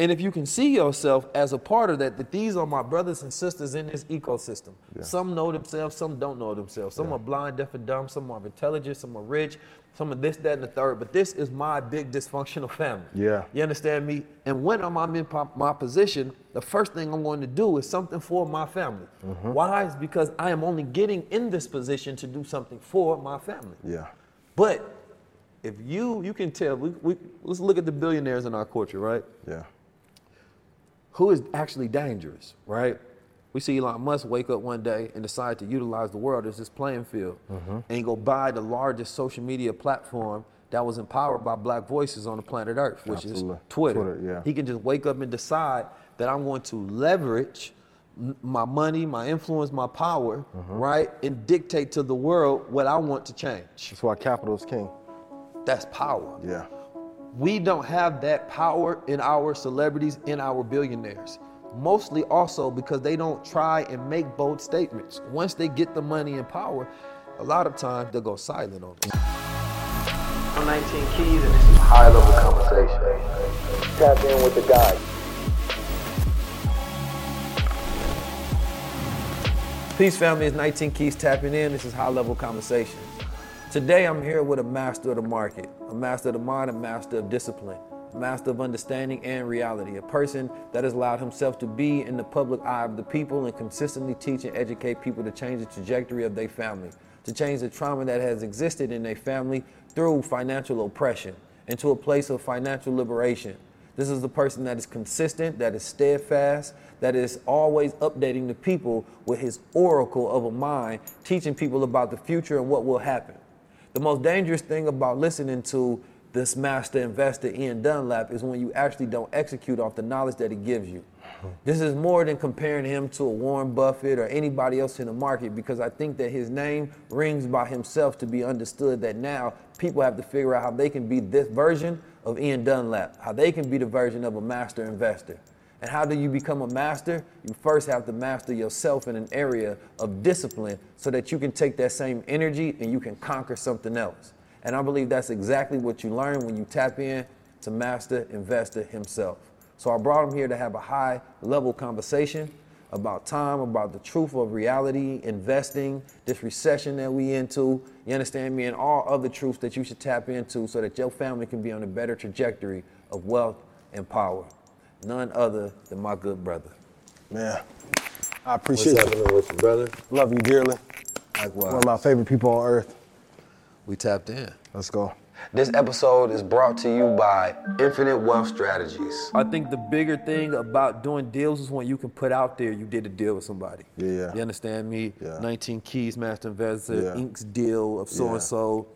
And if you can see yourself as a part of that, that these are my brothers and sisters in this ecosystem. Yeah. Some know themselves, some don't know themselves. Some are blind, deaf, and dumb. Some are intelligent. Some are rich. Some are this, that, and the third. But this is my big dysfunctional family. Yeah. You understand me? And when I'm, I'm in my position, the first thing I'm going to do is something for my family. Mm-hmm. Why? Is because I am only getting in this position to do something for my family. Yeah. But if you, you can tell, we, we, let's look at the billionaires in our culture, right? Yeah. Who is actually dangerous, right? We see Elon Musk wake up one day and decide to utilize the world as his playing field mm-hmm. and go buy the largest social media platform that was empowered by black voices on the planet Earth, which Absolutely. is Twitter. Twitter, yeah. He can just wake up and decide that I'm going to leverage my money, my influence, my power, mm-hmm. right, and dictate to the world what I want to change. That's why capital is king. That's power. Yeah. We don't have that power in our celebrities, in our billionaires. Mostly also because they don't try and make bold statements. Once they get the money and power, a lot of times they'll go silent on it. I'm 19 Keys and this is high level conversation. Tap in with the guy. Peace family, it's 19 Keys tapping in. This is high level conversations. Today I'm here with a master of the market, a master of the mind, a master of discipline, a master of understanding and reality, a person that has allowed himself to be in the public eye of the people and consistently teach and educate people to change the trajectory of their family, to change the trauma that has existed in their family through financial oppression into a place of financial liberation. This is the person that is consistent, that is steadfast, that is always updating the people with his oracle of a mind, teaching people about the future and what will happen. The most dangerous thing about listening to this master investor, Ian Dunlap, is when you actually don't execute off the knowledge that he gives you. This is more than comparing him to a Warren Buffett or anybody else in the market because I think that his name rings by himself to be understood that now people have to figure out how they can be this version of Ian Dunlap, how they can be the version of a master investor. And how do you become a master? You first have to master yourself in an area of discipline so that you can take that same energy and you can conquer something else. And I believe that's exactly what you learn when you tap in to Master Investor himself. So I brought him here to have a high level conversation about time, about the truth of reality, investing, this recession that we into, you understand me, and all other truths that you should tap into so that your family can be on a better trajectory of wealth and power. None other than my good brother. Man. I appreciate you. with you, brother? Love you dearly. Likewise. One of my favorite people on earth. We tapped in. Let's go. This episode is brought to you by Infinite Wealth Strategies. I think the bigger thing about doing deals is when you can put out there you did a deal with somebody. Yeah, yeah. You understand me? Yeah. 19 Keys, Master Investor, Yeah. Inks deal of so and so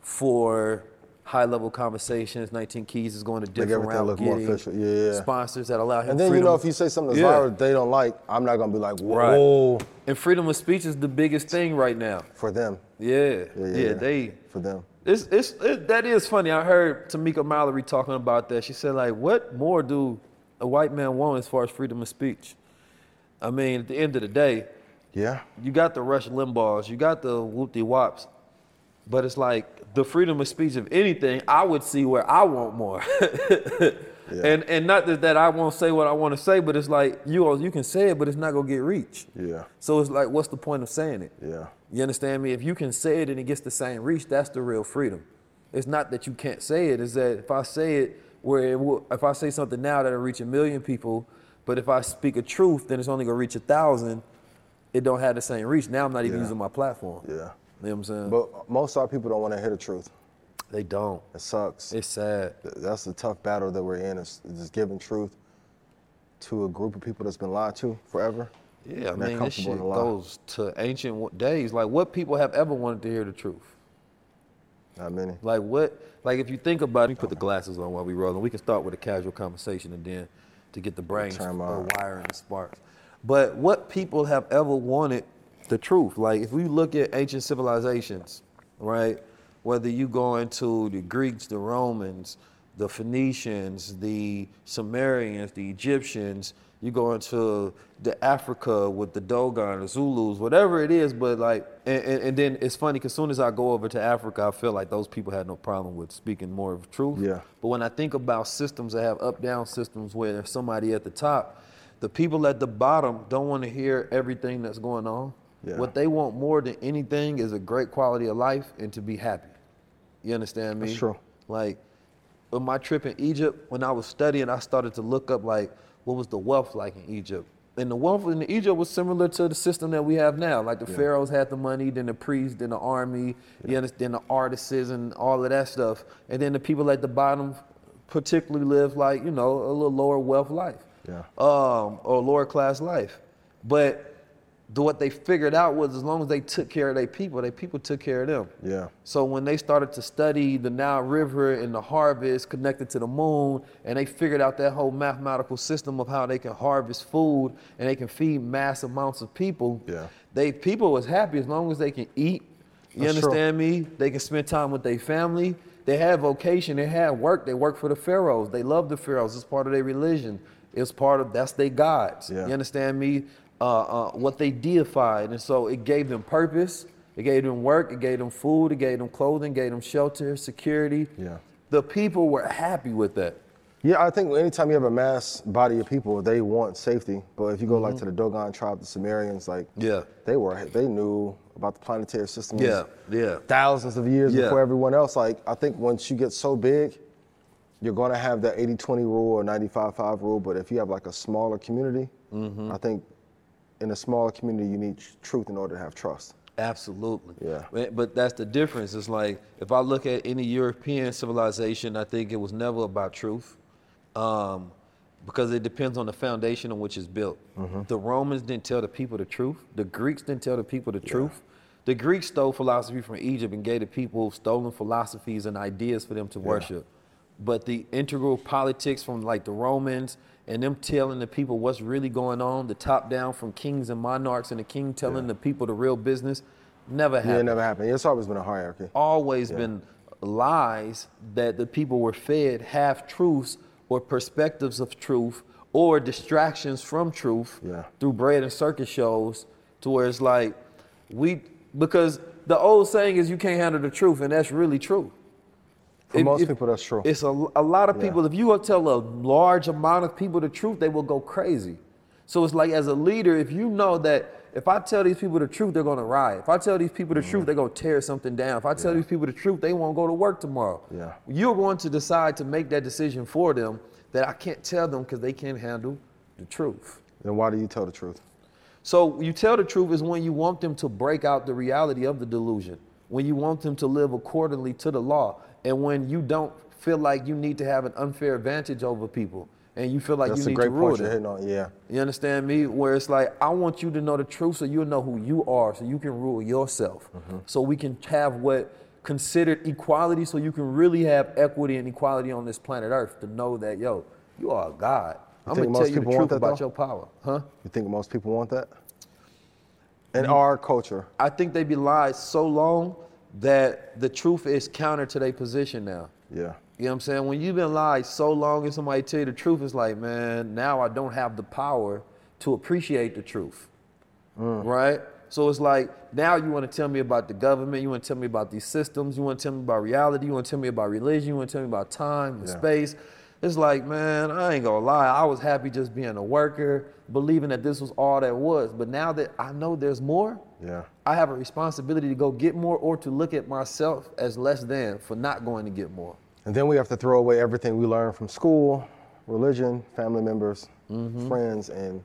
for high level conversations. 19 Keys is going to different everything route look more getting official. Yeah, yeah. sponsors that allow him And then you know if you say something that's Yeah. viral they don't like, I'm not gonna be like, Right. whoa, And freedom of speech is the biggest thing right now. for them. Yeah, yeah, yeah, yeah. they. For them. It's, it's, it, that is funny. I heard Tamika Mallory talking about that. She said, like, what more do a white man want as far as freedom of speech? I mean, at the end of the day, Yeah. you got the Rush Limbaughs, you got the Whoopty Wops, but it's like the freedom of speech of anything. I would see where I want more, and and not that, that I won't say what I want to say, but it's like you you can say it, but it's not gonna get reach. Yeah. So it's like, what's the point of saying it? Yeah. You understand me? If you can say it and it gets the same reach, that's the real freedom. It's not that you can't say it. It's that if I say it where it will, if I say something now that'll reach a million people, but if I speak a truth, then it's only gonna reach a thousand. It don't have the same reach. Now I'm not even Yeah. using my platform. Yeah. You know what I'm saying? But most of our people don't want to hear the truth. they don't. It sucks. It's sad. That's the tough battle that we're in. Is, giving truth to a group of people that's been lied to forever. Yeah, I mean, this comfortable shit goes to ancient days. Like, what people have ever wanted to hear the truth? Not many. Like what? Like if you think about it, put the glasses on while we rolling. We can start with a casual conversation and then to get the brains out. wiring the sparks. But what people have ever wanted the truth. Like if we look at ancient civilizations, right? Whether you go into the Greeks, the Romans, the Phoenicians, the Sumerians, the Egyptians, you go into the Africa with the Dogon, the Zulus, whatever it is, but like, and, and, and then it's funny because as soon as I go over to Africa, I feel like those people had no problem with speaking more of truth. Yeah. But when I think about systems that have up-down systems where there's somebody at the top, the people at the bottom don't want to hear everything that's going on. Yeah. What they want more than anything is a great quality of life and to be happy. You understand me? That's true. Like, on my trip in Egypt, when I was studying, I started to look up like what was the wealth like in Egypt. And the wealth in Egypt was similar to the system that we have now. Like the pharaohs had the money, then the priests, then the army, you understand, the artists and all of that stuff. And then the people at the bottom particularly live like, you know, a little lower wealth life. Yeah. Um, or lower class life. But what they figured out was as long as they took care of their people, their people took care of them. Yeah. So when they started to study the Nile River and the harvest connected to the moon, and they figured out that whole mathematical system of how they can harvest food and they can feed mass amounts of people, Yeah. they people was happy as long as they can eat. You That's true. understand me? They can spend time with their family. They had vocation. They had work. They worked for the pharaohs. They loved the pharaohs. It's part of their religion. It's part of that's their gods. Yeah. You understand me? Uh, uh, what they deified, and so it gave them purpose. It gave them work. It gave them food. It gave them clothing. Gave them shelter, security. Yeah. The people were happy with that. Yeah, I think anytime you have a mass body of people, they want safety. But if you go Mm-hmm. like to the Dogon tribe, the Sumerians, like Yeah. they were they knew about the planetary system. Yeah. Yeah. Thousands of years Yeah. before everyone else. Like I think once you get so big, you're gonna have that 80-20 rule or 95-5 rule. But if you have like a smaller community, Mm-hmm. I think in a smaller community you need truth in order to have trust. Absolutely. Yeah. But, that's the difference. It's like if I look at any European civilization, I think it was never about truth, um, because it depends on the foundation on which it's built. Mm-hmm. The Romans didn't tell the people the truth. The Greeks didn't tell the people the truth. The Greeks stole philosophy from Egypt and gave the people stolen philosophies and ideas for them to worship. But the integral politics from like the Romans and them telling the people what's really going on, the top down from kings and monarchs and the king telling the people the real business, never happened. Yeah, it never happened. It's always been a hierarchy. Always been lies that the people were fed half truths or perspectives of truth or distractions from truth Yeah. through bread and circus shows to where it's like we because the old saying is you can't handle the truth and that's really true. For If- most if- people, that's true. It's a, a lot of Yeah. people. If you go tell a large amount of people the truth, they will go crazy. So it's like as a leader, if you know that if I tell these people the truth, they're gonna riot. If I tell these people the Mm-hmm. truth, they're gonna tear something down. If I tell these people the truth, they won't go to work tomorrow. Yeah. You're going to decide to make that decision for them that I can't tell them because they can't handle the truth. then why do you tell the truth? So you tell the truth is when you want them to break out the reality of the delusion, when you want them to live accordingly to the law, and when you don't feel like you need to have an unfair advantage over people, and you feel like That's you a need great to rule point you're them. hitting on. Yeah. You understand me? Where it's like I want you to know the truth, so you'll know who you are, so you can rule yourself, Mm-hmm. so we can have what considered equality, so you can really have equity and equality on this planet Earth to know that yo, you are a God. I'm gonna tell you the truth about though? your power, huh? You think most people want that? In our culture, I think they be lied so long that the truth is counter to their position now. yeah. You know what I'm saying? When you've been lied so long and somebody tell you the truth, it's like, man, now I don't have the power to appreciate the truth. Mm. Right? So it's like now you want to tell me about the government, you want to tell me about these systems, you want to tell me about reality, you want to tell me about religion, you want to tell me about time and Yeah. space. It's like, man, I ain't gonna lie. I was happy just being a worker, believing that this was all that was. But now that I know there's more, Yeah. I have a responsibility to go get more or to look at myself as less than for not going to get more. And then we have to throw away everything we learned from school, religion, family members, Mm-hmm. friends, and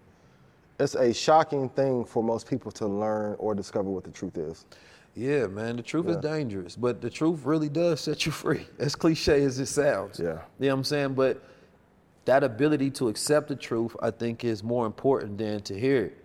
it's a shocking thing for most people to learn or discover what the truth is. Yeah, man, the truth is dangerous, but the truth really does set you free. As cliche as it sounds. Yeah. You know what I'm saying? But that ability to accept the truth, I think, is more important than to hear it.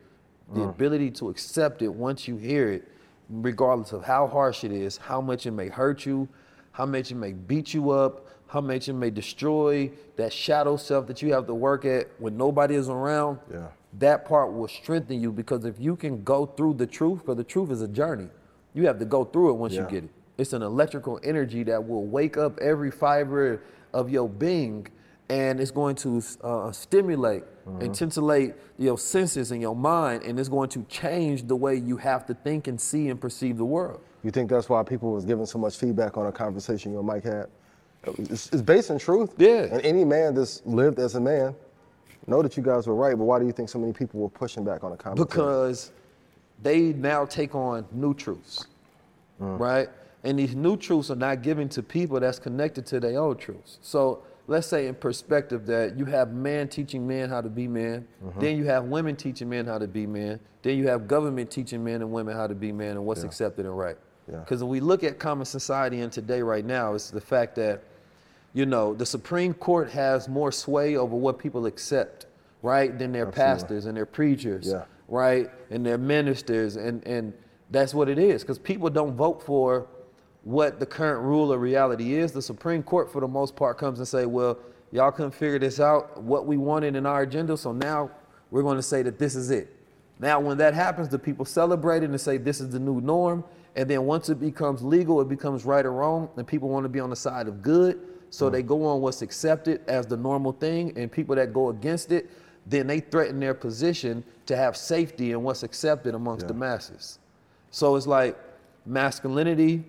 The mm. ability to accept it once you hear it, regardless of how harsh it is, how much it may hurt you, how much it may beat you up, how much it may destroy that shadow self that you have to work at when nobody is around. Yeah. That part will strengthen you because if you can go through the truth, because the truth is a journey, you have to go through it once you get it. It's an electrical energy that will wake up every fiber of your being and it's going to uh, stimulate and titillate your senses and your mind and it's going to change the way you have to think and see and perceive the world. You think that's why people was giving so much feedback on a conversation you and Mike had? It's, it's based in truth. Yeah. And any man that's lived as a man know that you guys were right, but why do you think so many people were pushing back on a conversation? because they now take on new truths, right? And these new truths are not given to people that's connected to their old truths. So let's say in perspective that you have men teaching men how to be men, mm-hmm. then you have women teaching men how to be men, then you have government teaching men and women how to be men and what's accepted and right. Yeah. Because when we look at common society in today right now, it's the fact that you know, the Supreme Court has more sway over what people accept, right, than their Absolutely. pastors and their preachers, Yeah. right, and their ministers, and and that's what it is. Because people don't vote for what the current rule of reality is. The Supreme Court, for the most part, comes and say, well, y'all couldn't figure this out, what we wanted in our agenda, so now we're going to say that this is it. Now, when that happens, the people celebrate it and say this is the new norm. And then once it becomes legal, it becomes right or wrong, and people want to be on the side of good. So they go on what's accepted as the normal thing, and people that go against it, then they threaten their position to have safety in what's accepted amongst the masses. So it's like masculinity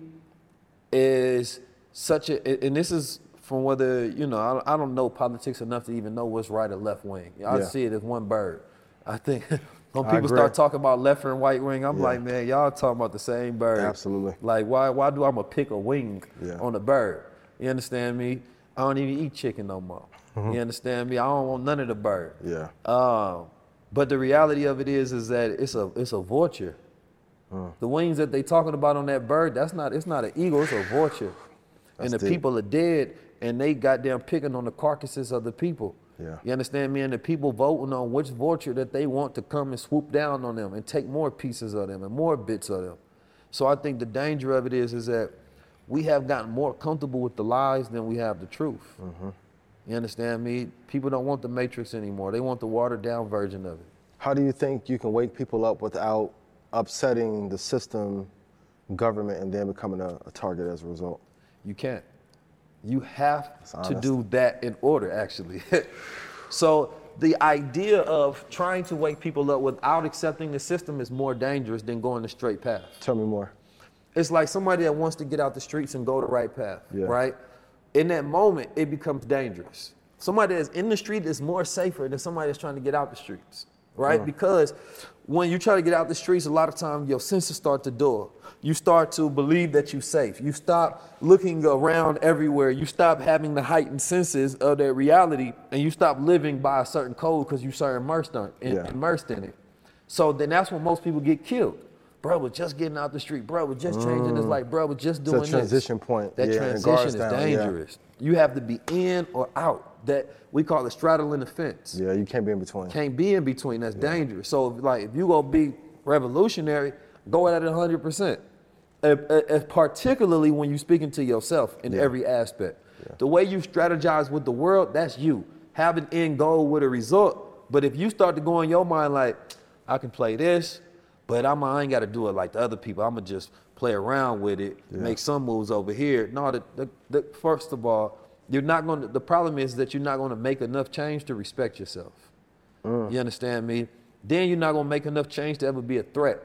is such a, and this is from whether, you know, I don't, I don't know politics enough to even know what's right or left wing. I Yeah. see it as one bird. I think when people start talking about left and right wing, I'm Yeah. like, man, y'all talking about the same bird. Absolutely. Like, why, why do I am going to pick a wing Yeah. on a bird? You understand me? I don't even eat chicken no more. You understand me? I don't want none of the bird. Yeah. Um, but the reality of it is, is that it's a it's a vulture. The wings that they talking about on that bird, that's not it's not an eagle, it's a vulture. and the deep. people are dead, and they goddamn picking on the carcasses of the people. Yeah. You understand me? And the people voting on which vulture that they want to come and swoop down on them and take more pieces of them and more bits of them. So I think the danger of it is, is that we have gotten more comfortable with the lies than we have the truth. Mm-hmm. You understand me? People don't want the matrix anymore. They want the watered down version of it. How do you think you can wake people up without upsetting the system, government, and then becoming a, a target as a result? You can't. You have to do that in order, actually. so the idea of trying to wake people up without accepting the system is more dangerous than going the straight path. Tell me more. It's like somebody that wants to get out the streets and go the right path, Yeah. right? In that moment, it becomes dangerous. Somebody that's in the street is more safer than somebody that's trying to get out the streets, right? Because when you try to get out the streets, a lot of times your senses start to dull. You start to believe that you're safe. You stop looking around everywhere. You stop having the heightened senses of that reality, and you stop living by a certain code because you're so immersed, on, in, Yeah. immersed in it. So then that's when most people get killed. Bro, was just getting out the street. Bro, was just changing his life. Bro, was just Mm. a doing this. transition point. That Yeah, transition is down, yeah. dangerous. You have to be in or out. That we call it straddling the fence. Yeah, you can't be in between. Can't be in between. That's dangerous. So, like, if you gonna be revolutionary, go at it 100. percent Particularly when you're speaking to yourself in every aspect. The way you strategize with the world, that's you. Have an end goal with a result. But if you start to go in your mind like, I can play this, but I'm, I ain't got to do it like the other people. I'm gonna just play around with it, make some moves over here. No, the, the, the, first of all, you're not going to, the problem is that you're not going to make enough change to respect yourself. Mm. You understand me? Then you're not going to make enough change to ever be a threat.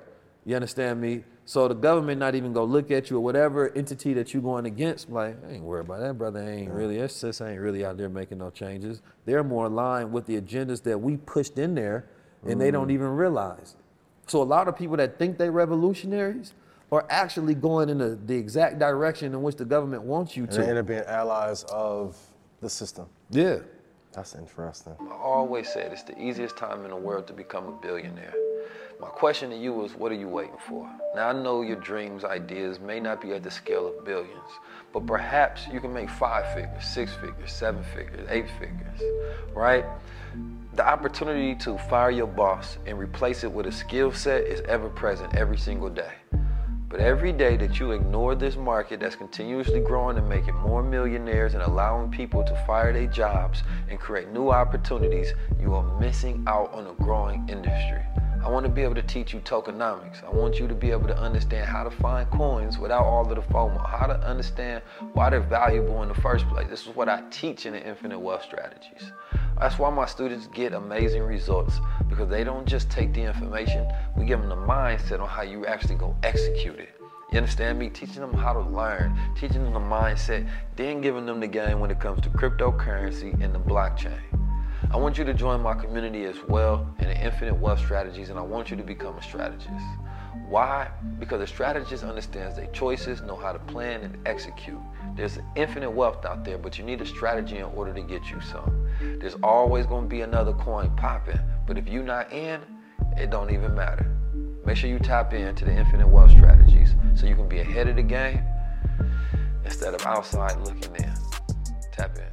You understand me? So the government not even gonna look at you or whatever entity that you're going against, like, I ain't worried about that, brother. I Ain't mm. really, that sis ain't really out there making no changes. They're more aligned with the agendas that we pushed in there, and they don't mm. even realize. So a lot of people that think they're revolutionaries are actually going in the, the exact direction in which the government wants you And they end up being allies of the system. Yeah. That's interesting. I always said it's the easiest time in the world to become a billionaire. My question to you is what are you waiting for? Now I know your dreams, ideas may not be at the scale of billions, but perhaps you can make five figures, six figures, seven figures, eight figures, right? The opportunity to fire your boss and replace it with a skill set is ever present every single day. But every day that you ignore this market that's continuously growing and making more millionaires and allowing people to fire their jobs and create new opportunities, you are missing out on a growing industry. I want to be able to teach you tokenomics. I want you to be able to understand how to find coins without all of the FOMO, how to understand why they're valuable in the first place. This is what I teach in the Infinite Wealth Strategies. That's why my students get amazing results because they don't just take the information, we give them the mindset on how you actually go execute it. You understand me? Teaching them how to learn, teaching them the mindset, then giving them the game when it comes to cryptocurrency and the blockchain. I want you to join my community as well in the Infinite Wealth Strategies, and I want you to become a strategist. Why? Because a strategist understands their choices, know how to plan and execute. There's infinite wealth out there, but you need a strategy in order to get you some. There's always going to be another coin popping, but if you're not in, it don't even matter. Make sure you tap into the Infinite Wealth Strategies so you can be ahead of the game instead of outside looking in. Tap in.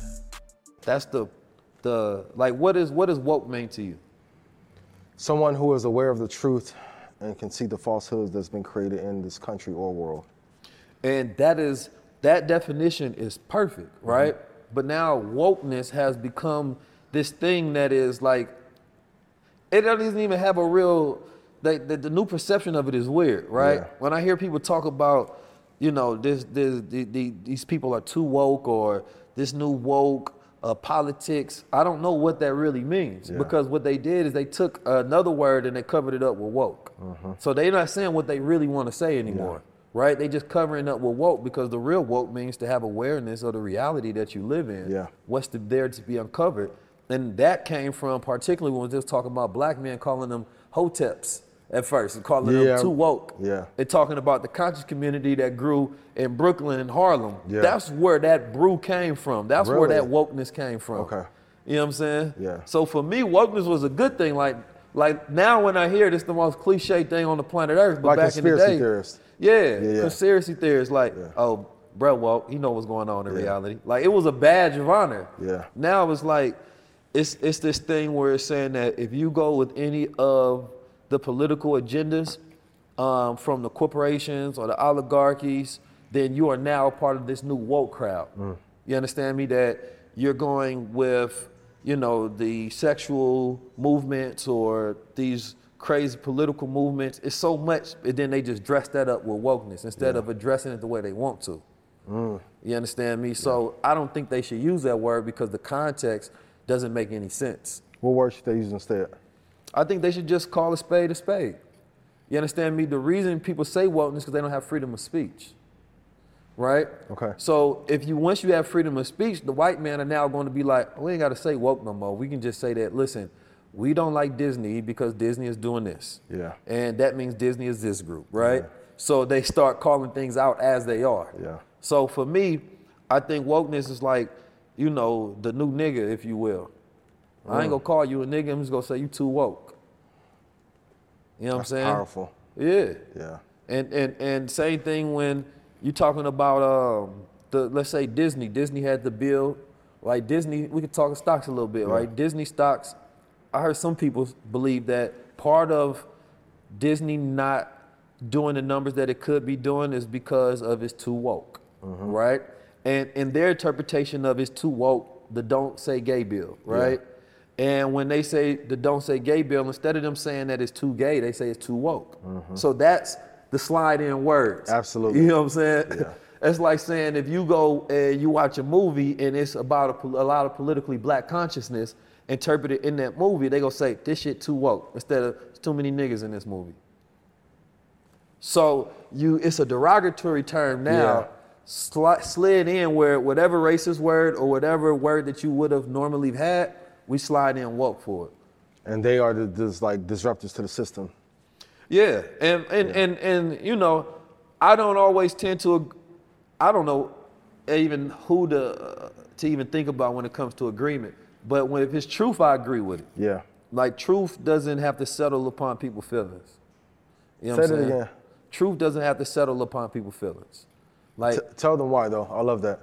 That's the the like what is what is woke mean to you? Someone who is aware of the truth and can see the falsehoods that's been created in this country or world. And that is that definition is perfect, mm-hmm. right? But now wokeness has become this thing that is like it doesn't even have a real like the, the new perception of it is weird, right? Yeah. When I hear people talk about, you know, this, this the, the, these people are too woke or this new woke uh, politics, I don't know what that really means Yeah. because what they did is they took another word and they covered it up with woke. So they're not saying what they really want to say anymore, right? They just covering up with woke because the real woke means to have awareness of the reality that you live in. Yeah. What's the, there to be uncovered. And that came from particularly when we were just talking about black men calling them hoteps at first and calling Yeah. them too woke. Yeah. And talking about the conscious community that grew in Brooklyn and Harlem. Yeah. That's where that brew came from. That's where that wokeness came from. Okay. You know what I'm saying? Yeah. So for me, wokeness was a good thing. Like, like now when I hear it, it's the most cliche thing on the planet Earth. But Like back in the conspiracy day, theorists. Yeah, Yeah, yeah. conspiracy theorists. Like, Yeah. oh, Brett woke. He know what's going on in Yeah. reality. Like it was a badge of honor. Yeah. Now it's like, it's it's this thing where it's saying that if you go with any of the political agendas um, from the corporations or the oligarchies, then you are now part of this new woke crowd. You understand me? That you're going with, you know, the sexual movements or these crazy political movements. It's so much, and then they just dress that up with wokeness instead of addressing it the way they want to. You understand me? So I don't think they should use that word because the context doesn't make any sense. What word should they use instead? I think they should just call a spade a spade. You understand me? The reason people say wokeness is because they don't have freedom of speech. Right? Okay. So if you once you have freedom of speech, the white men are now going to be like, we ain't got to say woke no more. We can just say that, listen, we don't like Disney because Disney is doing this. Yeah. And that means Disney is this group, right? So they start calling things out as they are. Yeah. So for me, I think wokeness is like, you know, the new nigga, if you will. I ain't gonna call you a nigga. I'm just gonna say you too woke. You know what I'm That's saying? powerful. Yeah. Yeah. And and and same thing when you talking about um the let's say Disney. Disney had the bill, like Disney. We could talk stocks a little bit, right? Disney stocks. I heard some people believe that part of Disney not doing the numbers that it could be doing is because of it's too woke, right? And in their interpretation of it's too woke, the don't say gay bill, right? And when they say the don't say gay bill, instead of them saying that it's too gay, they say it's too woke. Mm-hmm. So that's the slide in words. Absolutely. You know what I'm saying? Yeah. It's like saying if you go and you watch a movie and it's about a, a lot of politically black consciousness interpreted in that movie, they gonna say this shit too woke instead of too many niggas in this movie. So you, it's a derogatory term now, Yeah. sli- slid in where whatever racist word or whatever word that you would have normally had, we slide in woke for it. And they are the, this like disruptors to the system. Yeah, and and and and you know, I don't always tend to, I don't know, even who to uh, to even think about when it comes to agreement. But when if it's truth, I agree with it. Yeah. Like truth doesn't have to settle upon people's feelings. You know Say what I'm saying? again. Truth doesn't have to settle upon people's feelings. Like T- tell them why though. I love that.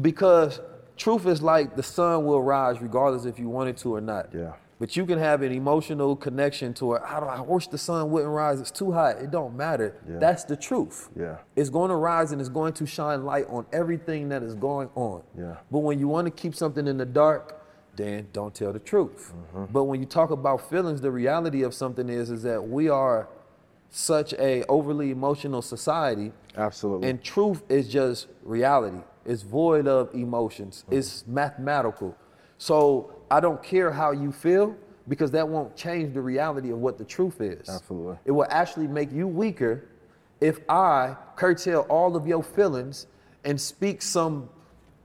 because truth is like the sun will rise regardless if you want it to or not. Yeah. But you can have an emotional connection to it. I, I wish the sun wouldn't rise. It's too hot. It don't matter. Yeah. That's the truth. Yeah. It's going to rise and it's going to shine light on everything that is going on. Yeah. But when you want to keep something in the dark, then don't tell the truth. Mm-hmm. But when you talk about feelings, the reality of something is is that we are such a overly emotional society Absolutely. and truth is just reality. It's void of emotions. Mm-hmm. It's mathematical. So I don't care how you feel because that won't change the reality of what the truth is. Absolutely. It will actually make you weaker if I curtail all of your feelings and speak some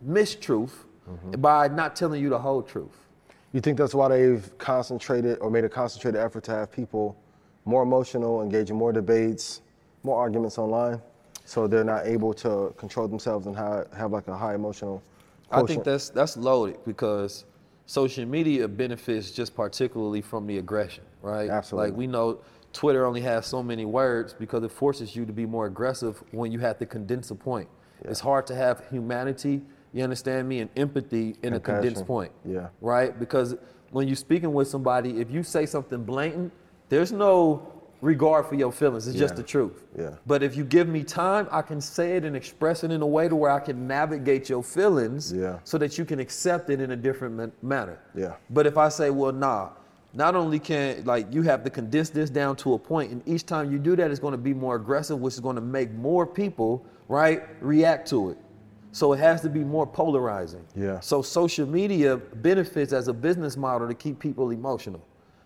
mistruth Mm-hmm. by not telling you the whole truth. You think that's why they've concentrated or made a concentrated effort to have people more emotional, engage in more debates, more arguments online, so they're not able to control themselves and have, have like a high emotional. I think that's that's loaded because social media benefits just particularly from the aggression, right? Absolutely. Like we know Twitter only has so many words because it forces you to be more aggressive when you have to condense a point. It's hard to have humanity, you understand me, and empathy in a condensed point. Yeah. Right? Because when you're speaking with somebody, if you say something blatant, there's no regard for your feelings. It's just the truth. Yeah. But if you give me time, I can say it and express it in a way to where I can navigate your feelings Yeah. so that you can accept it in a different ma- manner. Yeah. But if I say, well, nah, not only can like you have to condense this down to a point, and each time you do that, it's going to be more aggressive, which is going to make more people right react to it. So it has to be more polarizing. Yeah. So social media benefits as a business model to keep people emotional.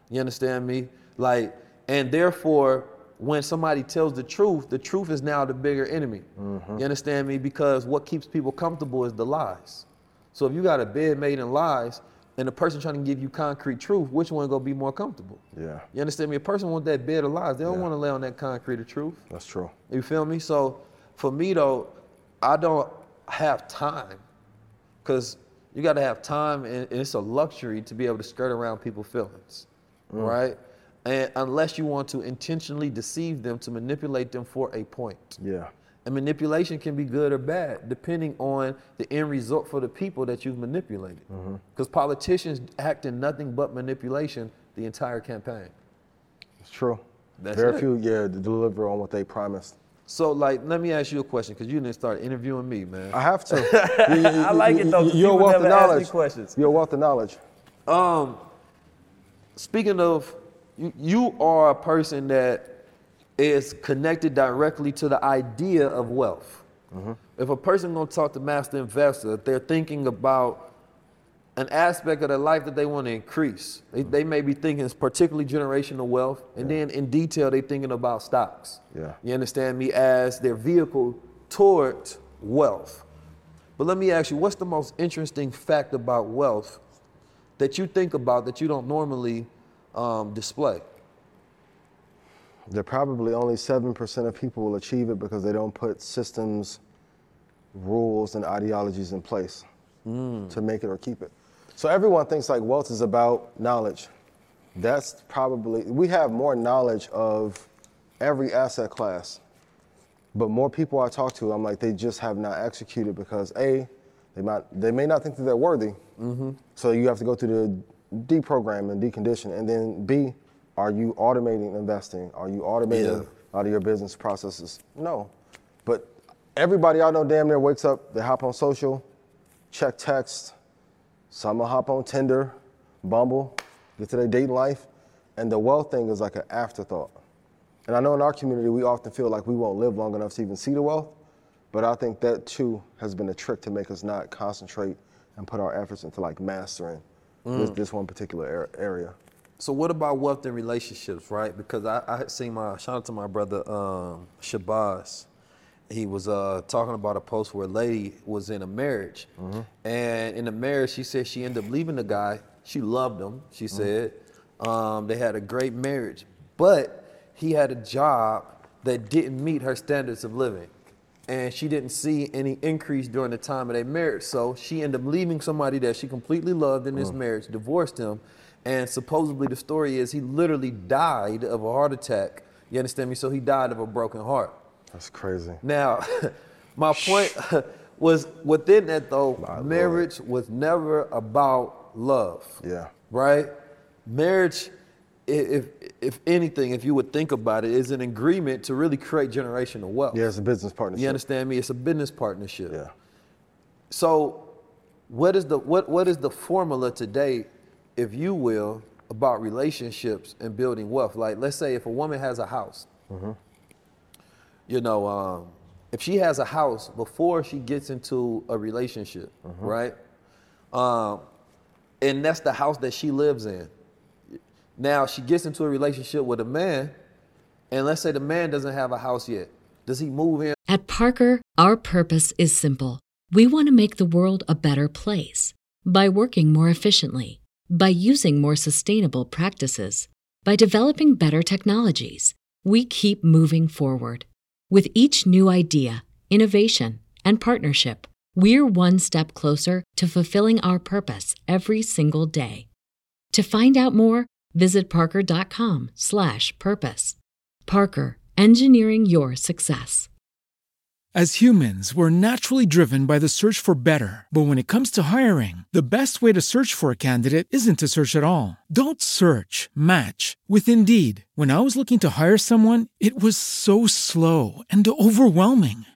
You understand me? Like, and therefore, when somebody tells the truth, the truth is now the bigger enemy. Mm-hmm. You understand me? Because what keeps people comfortable is the lies. So if you got a bed made in lies and the person trying to give you concrete truth, which one gonna be more comfortable? Yeah. You understand me? A person want that bed of lies. They don't Yeah. want to lay on that concrete of truth. That's true. You feel me? So for me though, I don't have time because you got to have time, and and it's a luxury to be able to skirt around people's feelings, mm. right? And unless you want to intentionally deceive them to manipulate them for a point. Yeah. And manipulation can be good or bad, depending on the end result for the people that you've manipulated. Because politicians act in nothing but manipulation the entire campaign. It's true. That's Very it. few, yeah, to deliver on what they promised. So, like, let me ask you a question, because you didn't start interviewing me, man. I have to. You- you- I like it, though. You're a wealth of never ask me knowledge. questions. You're a wealth of knowledge. Um, speaking of, you, you are a person that is connected directly to the idea of wealth. Mm-hmm. If a person gonna talk to master investor, they're thinking about an aspect of their life that they want to increase, they, mm-hmm. they may be thinking it's particularly generational wealth, and then in detail they're thinking about stocks. Yeah. You understand me as their vehicle toward wealth. But let me ask you, what's the most interesting fact about wealth that you think about that you don't normally um, display? That probably only 7% of people will achieve it because they don't put systems, rules, and ideologies in place to make it or keep it. So everyone thinks like wealth is about knowledge. That's probably, we have more knowledge of every asset class. But more people I talk to, I'm like, they just have not executed because A, they might they may not think that they're worthy. So you have to go through the deprogram and decondition. And then B, are you automating investing? Are you automating out of your business processes? No. But everybody I know damn near wakes up, they hop on social, check text, some will hop on Tinder, Bumble, get to their dating life, and the wealth thing is like an afterthought. And I know in our community, we often feel like we won't live long enough to even see the wealth. But I think that too has been a trick to make us not concentrate and put our efforts into like mastering this, this one particular area. So what about wealth and relationships, right? Because I, I had seen my shout out to my brother um, Shabazz. He was uh, talking about a post where a lady was in a marriage, and in the marriage, she said she ended up leaving the guy. She loved him. She said um, they had a great marriage, but he had a job that didn't meet her standards of living, and she didn't see any increase during the time of their marriage. So she ended up leaving somebody that she completely loved in this mm. marriage, divorced him, and supposedly the story is he literally died of a heart attack. You understand me? So he died of a broken heart. That's crazy. Now, my point was within that though, My marriage was never about love. Yeah. Right? Marriage, if if anything, if you would think about it, is an agreement to really create generational wealth. Yeah, it's a business partnership. You understand me? It's a business partnership. Yeah. So, what is the what what is the formula today, if you will, about relationships and building wealth? Like, let's say if a woman has a house, you know, um, if she has a house before she gets into a relationship, right? Um, and that's the house that she lives in. Now she gets into a relationship with a man, and let's say the man doesn't have a house yet. Does he move in? At Parker, our purpose is simple. We want to make the world a better place by working more efficiently, by using more sustainable practices, by developing better technologies. We keep moving forward. With each new idea, innovation, and partnership, we're one step closer to fulfilling our purpose every single day. To find out more, visit parker.com slash purpose. Parker, engineering your success. As humans, we're naturally driven by the search for better. But when it comes to hiring, the best way to search for a candidate isn't to search at all. Don't search, match with Indeed. When I was looking to hire someone, it was so slow and overwhelming.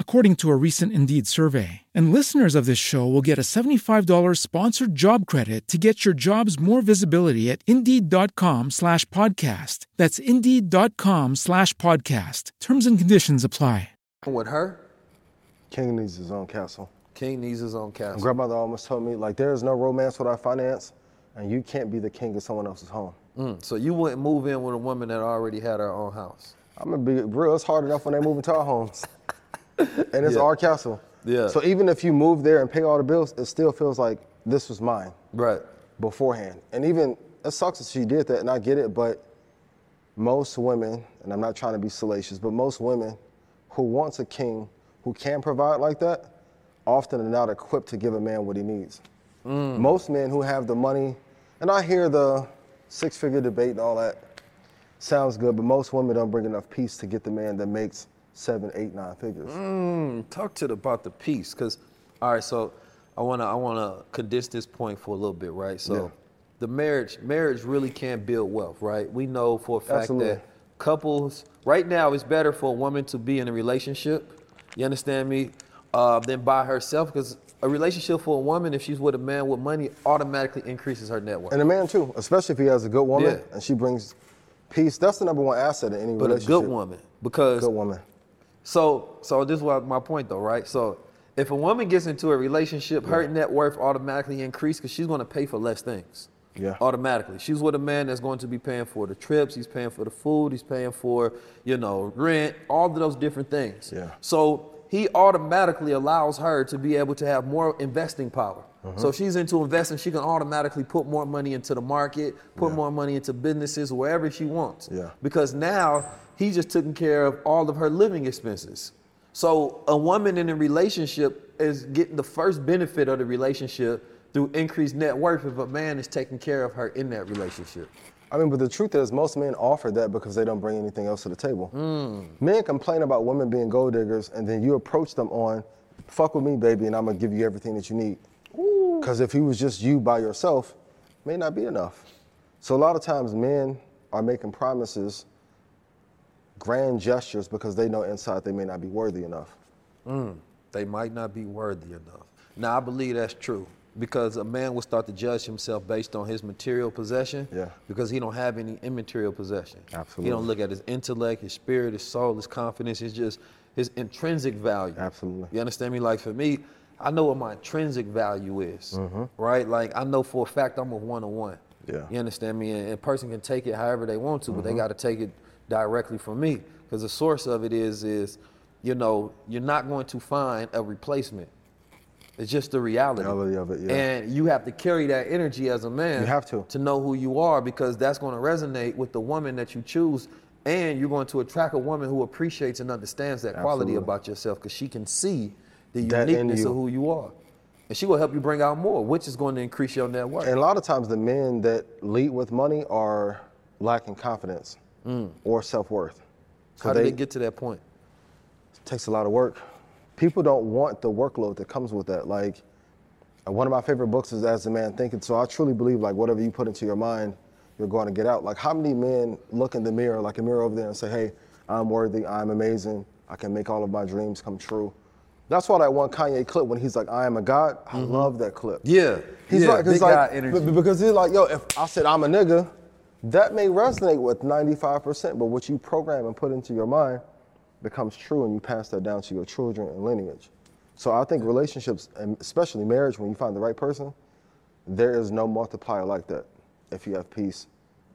according to a recent Indeed survey. And listeners of this show will get a $75 sponsored job credit to get your jobs more visibility at Indeed.com slash podcast. That's Indeed.com slash podcast. Terms and conditions apply. With her, King needs his own castle. King needs his own And castle. grandmother almost told me, like, there is no romance without finance, and you can't be the king of someone else's home. Mm, So you wouldn't move in with a woman that already had her own house. I'm gonna be real. It's hard enough when they move into our homes, and it's Yeah. our castle. Yeah. So even if you move there and pay all the bills, it still feels like this was mine Right. beforehand. And even it sucks that she did that, and I get it. But most women, and I'm not trying to be salacious, but most women who wants a king who can provide like that, often are not equipped to give a man what he needs. Mm. Most men who have the money, and I hear the six-figure debate and all that. Sounds good, but most women don't bring enough peace to get the man that makes seven, eight, nine figures. Mm, talk to the, about the peace, cause all right. So I wanna I wanna condense this point for a little bit, right? So Yeah. the marriage marriage really can build wealth, right? We know for a fact Absolutely. that couples right now it's better for a woman to be in a relationship. You understand me? Uh, than by herself, because a relationship for a woman, if she's with a man with money, automatically increases her net worth. And a man too, especially if he has a good woman Yeah. and she brings peace. That's the number one asset in any relationship. but a good woman, because Good woman. So, so this is what my point though, right? So, if a woman gets into a relationship, her net worth automatically increase because she's going to pay for less things. Yeah. Automatically, she's with a man that's going to be paying for the trips. He's paying for the food. He's paying for, you know, rent. All of those different things. Yeah. So he automatically allows her to be able to have more investing power. Uh-huh. So if she's into investing, she can automatically put more money into the market, put more money into businesses, wherever she wants. Yeah. Because now he's just taking care of all of her living expenses. So a woman in a relationship is getting the first benefit of the relationship through increased net worth if a man is taking care of her in that relationship. I mean, but the truth is, most men offer that because they don't bring anything else to the table. Hmm. Men complain about women being gold diggers, and then you approach them on fuck with me, baby, and I'm gonna give you everything that you need. Because if he was just you by yourself, may not be enough. So a lot of times men are making promises, grand gestures, because they know inside they may not be worthy enough. They might not be worthy enough. Now, I believe that's true because a man will start to judge himself based on his material possession Yeah. because he don't have any immaterial possession. Absolutely. He don't look at his intellect, his spirit, his soul, his confidence. It's just his intrinsic value. Absolutely. You understand me? Like for me, I know what my intrinsic value is, mm-hmm. right? Like I know for a fact I'm a one on one. Yeah. You understand me? And a person can take it however they want to, but they mm-hmm. got to take it directly from me because the source of it is is, you know, you're not going to find a replacement. It's just the reality. Reality of it, yeah. And you have to carry that energy as a man. You have to. To know who you are because that's going to resonate with the woman that you choose. And you're going to attract a woman who appreciates and understands that quality about yourself because she can see the That uniqueness of who you are. And she will help you bring out more, which is going to increase your net worth. And a lot of times the men that lead with money are lacking confidence or self-worth. So Mm. How did they, they get to that point? It takes a lot of work. People don't want the workload that comes with that. Like one of my favorite books is As a Man Thinking. So I truly believe like whatever you put into your mind, you're going to get out. Like how many men look in the mirror, like a mirror over there, and say, "Hey, I'm worthy. I'm amazing. I can make all of my dreams come true." That's why that one Kanye clip when he's like, "I am a god." I mm-hmm. love that clip. Yeah. He's yeah, like, big he's guy like, energy. b- because he's like, yo, if I said I'm a nigga, that may resonate with 95%, but what you program and put into your mind becomes true, and you pass that down to your children and lineage. So I think relationships, and especially marriage, when you find the right person, there is no multiplier like that. If you have peace,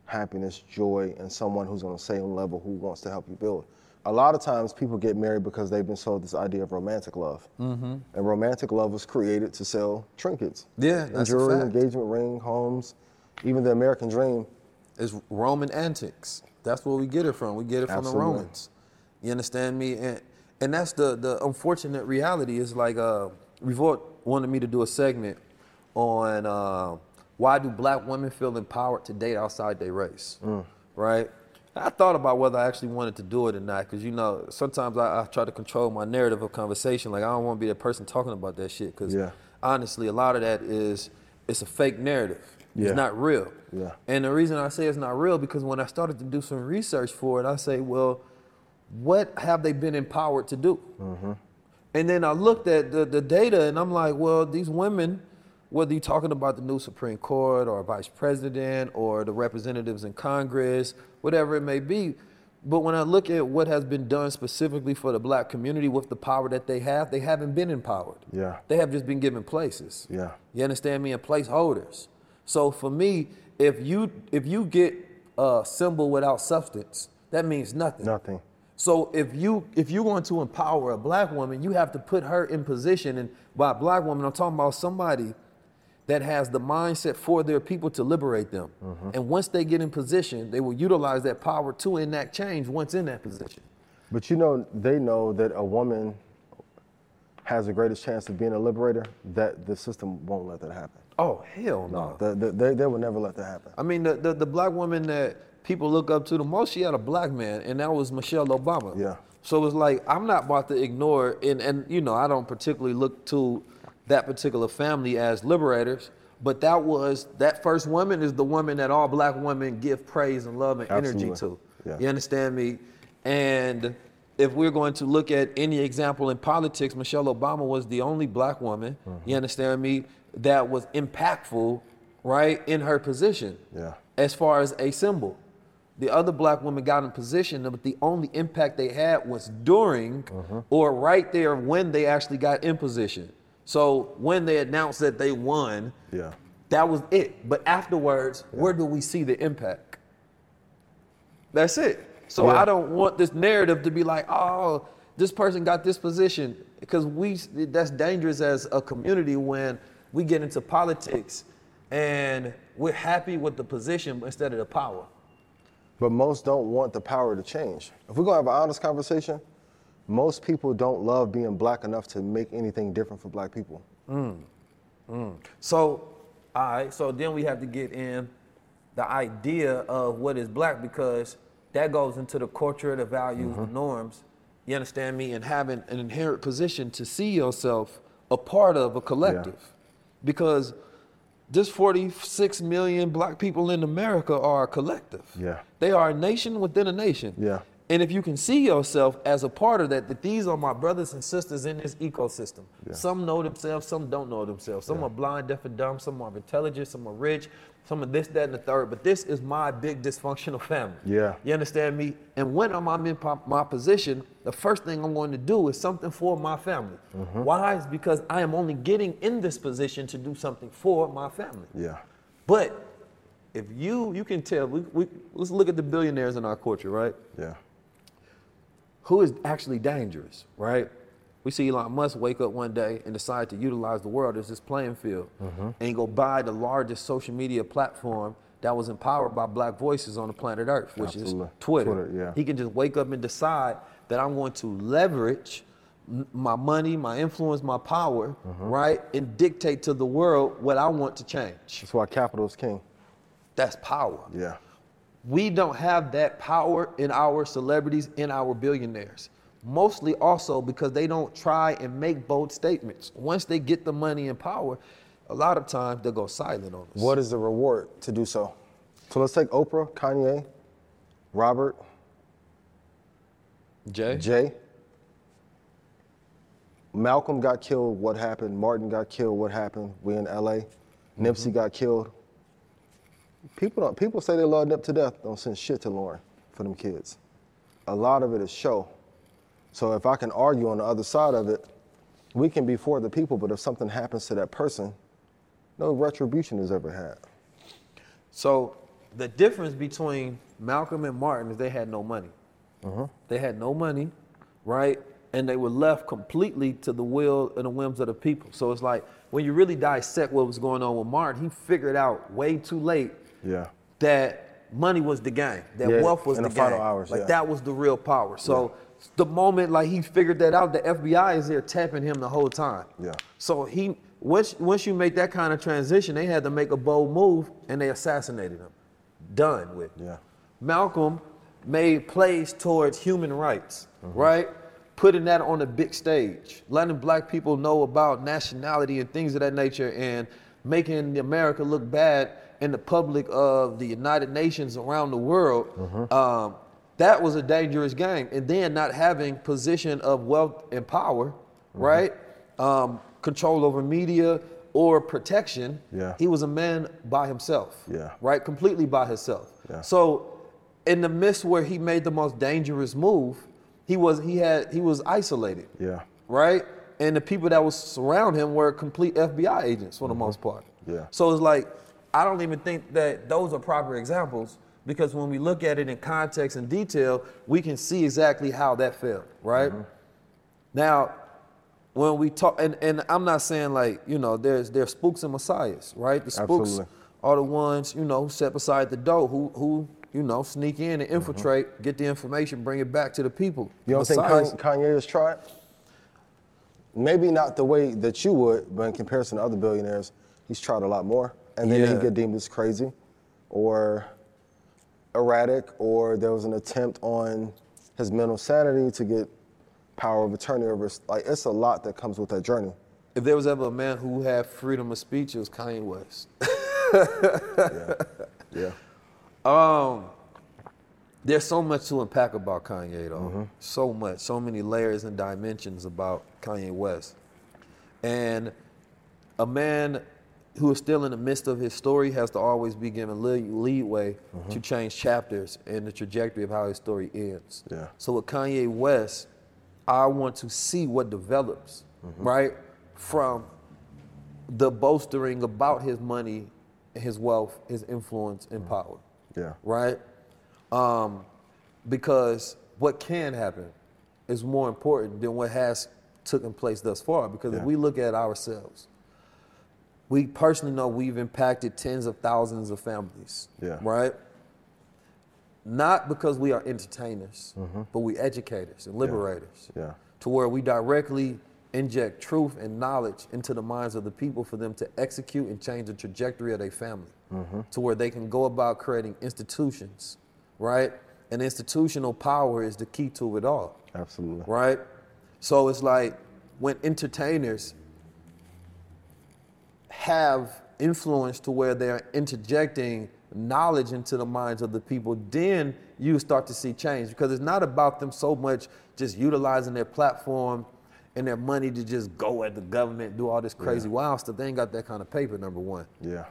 happiness, joy, and someone who's on the same level who wants to help you build. A lot of times people get married because they've been sold this idea of romantic love. Mm-hmm. And romantic love was created to sell trinkets. Yeah, And that's jewelry, engagement ring, homes, even the American dream. It's Roman antics. That's where we get it from. We get it from Absolutely. the Romans. You understand me? And and that's the the unfortunate reality. Is like uh, Revolt wanted me to do a segment on uh, why do black women feel empowered to date outside their race, Mm. right? I thought about whether I actually wanted to do it or not, because you know sometimes I, I try to control my narrative of conversation. Like I don't want to be the person talking about that shit, because Yeah. honestly, a lot of that is it's a fake narrative. Yeah. It's not real. Yeah. And the reason I say it's not real because when I started to do some research for it, I say, well, what have they been empowered to do? Mm-hmm. And then I looked at the, the data and I'm like, well, these women, whether you're talking about the new Supreme Court or vice president or the representatives in Congress, whatever it may be, but when I look at what has been done specifically for the black community with the power that they have, they haven't been empowered. Yeah. They have just been given places. Yeah. You understand me? And placeholders. So for me, if you if you get a symbol without substance, that means nothing. Nothing. So if you if you're going to empower a black woman, you have to put her in position. And by black woman, I'm talking about somebody that has the mindset for their people to liberate them. Mm-hmm. And once they get in position, they will utilize that power to enact change once in that position. But you know, they know that a woman has the greatest chance of being a liberator, that the system won't let that happen. Oh hell no! The, the, they, they will never let that happen. I mean, the, the the black woman that people look up to the most, she had a black man, and that was Michelle Obama. Yeah. So it's like I'm not about to ignore, and and you know I don't particularly look to that particular family as liberators, but that was that first woman is the woman that all black women give praise and love and energy Absolutely. to. Yeah. You understand me? And if we're going to look at any example in politics, Michelle Obama was the only black woman, Mm-hmm. you understand me, that was impactful, right, in her position. Yeah. As far as a symbol. The other black women got in position, but the only impact they had was during Mm-hmm. or right there when they actually got in position. So when they announced that they won, Yeah. that was it. But afterwards, where do we see the impact? That's it. So Yeah. I don't want this narrative to be like, oh, this person got this position because we that's dangerous as a community when we get into politics and we're happy with the position instead of the power. But most don't want the power to change. If we're gonna have an honest conversation, most people don't love being black enough to make anything different for black people. Mm, mm. So, all right, so then we have to get in the idea of what is black because that goes into the culture, the values, the mm-hmm. norms. You understand me? And having an inherent position to see yourself a part of a collective. Because this 46 million black people in America are a collective. Yeah. They are a nation within a nation. Yeah. And if you can see yourself as a part of that, that these are my brothers and sisters in this ecosystem. Some know themselves, some don't know themselves. Some are blind, deaf, and dumb. Some are intelligent, some are rich, some of this, that, and the third. But this is my big dysfunctional family. Yeah. You understand me? And when I'm in my, my position, the first thing I'm going to do is something for my family. Mm-hmm. Why? Is because I am only getting in this position to do something for my family. Yeah. But if you you can tell, we, we, let's look at the billionaires in our culture, right? Yeah. Who is actually dangerous, right? We see Elon Musk wake up one day and decide to utilize the world as this playing field mm-hmm. and go buy the largest social media platform that was empowered by black voices on the planet Earth, which Absolutely. is Twitter. Twitter, yeah. He can just wake up and decide that I'm going to leverage my money, my influence, my power, mm-hmm. right? And dictate to the world what I want to change. That's why capital is king. That's power. Yeah. We don't have that power in our celebrities, in our billionaires. Mostly also because they don't try and make bold statements. Once they get the money and power, a lot of times they'll go silent on us. What is the reward to do so? So let's take Oprah, Kanye, Robert, Jay? Jay. Malcolm got killed. What happened? Martin got killed. What happened? We in LA. Nipsey mm-hmm. got killed. People don't. People say they love Nip to death. Don't send shit to Lauren for them kids. A lot of it is show. So if I can argue on the other side of it, we can be for the people. But if something happens to that person, no retribution is ever had. So the difference between Malcolm and Martin is they had no money. Uh-huh. They had no money, right? And they were left completely to the will and the whims of the people. So it's like when you really dissect what was going on with Martin, he figured out way too late Yeah. that money was the game, that Yeah, wealth was in the, the final game. hours, like yeah. that was the real power. So the moment like he figured that out, the FBI is there tapping him the whole time. Yeah. So he once once you make that kind of transition, they had to make a bold move and they assassinated him. Done with. Yeah. Malcolm made plays towards human rights, Mm-hmm. right? Putting that on a big stage, letting black people know about nationality and things of that nature, and making America look bad in the public of the United Nations around the world. Mm-hmm. Um, that was a dangerous game. And then not having position of wealth and power, Mm-hmm. right? Um, control over media or protection. Yeah. He was a man by himself Yeah. right? Completely by himself. Yeah. So, in the midst where he made the most dangerous move, he was he had he was isolated, Yeah. right? And the people that was surround him were complete FBI agents for the most part. Mm-hmm. Yeah. So it's like I don't even think that those are proper examples because when we look at it in context and detail, we can see exactly how that fell, right? Mm-hmm. Now, when we talk, and, and I'm not saying like, you know, there's there's spooks and messiahs, right? The spooks Absolutely. are the ones, you know, who set beside the door who who, you know, sneak in and infiltrate, get the information, bring it back to the people. Mm-hmm. You don't think Messiahs- Kanye, Kanye has tried? Maybe not the way that you would, but in comparison to other billionaires, he's tried a lot more. And then Yeah. he get deemed as crazy or erratic, or there was an attempt on his mental sanity to get power of attorney over. Like it's a lot that comes with that journey. If there was ever a man who had freedom of speech, it was Kanye West. Yeah. yeah. Um, there's so much to unpack about Kanye, though. So much, so many layers and dimensions about Kanye West. And a man who is still in the midst of his story has to always be given lead, leadway mm-hmm. to change chapters and the trajectory of how his story ends. Yeah. So with Kanye West, I want to see what develops, mm-hmm. right, from the bolstering about his money, his wealth, his influence, and mm-hmm. power Yeah. right? Um, because what can happen is more important than what has taken place thus far. Because if we look at ourselves, we personally know we've impacted tens of thousands of families, Yeah. right? Not because we are entertainers, but we educators and liberators Mm-hmm. Yeah. to where we directly inject truth and knowledge into the minds of the people for them to execute and change the trajectory of their family Mm-hmm. to where they can go about creating institutions right And institutional power is the key to it all Absolutely. right? So it's like when entertainers have influence to where they're interjecting knowledge into the minds of the people, then you start to see change because it's not about them so much just utilizing their platform and their money to just go at the government, do all this crazy wild stuff. They ain't got that kind of paper, number one. Yeah.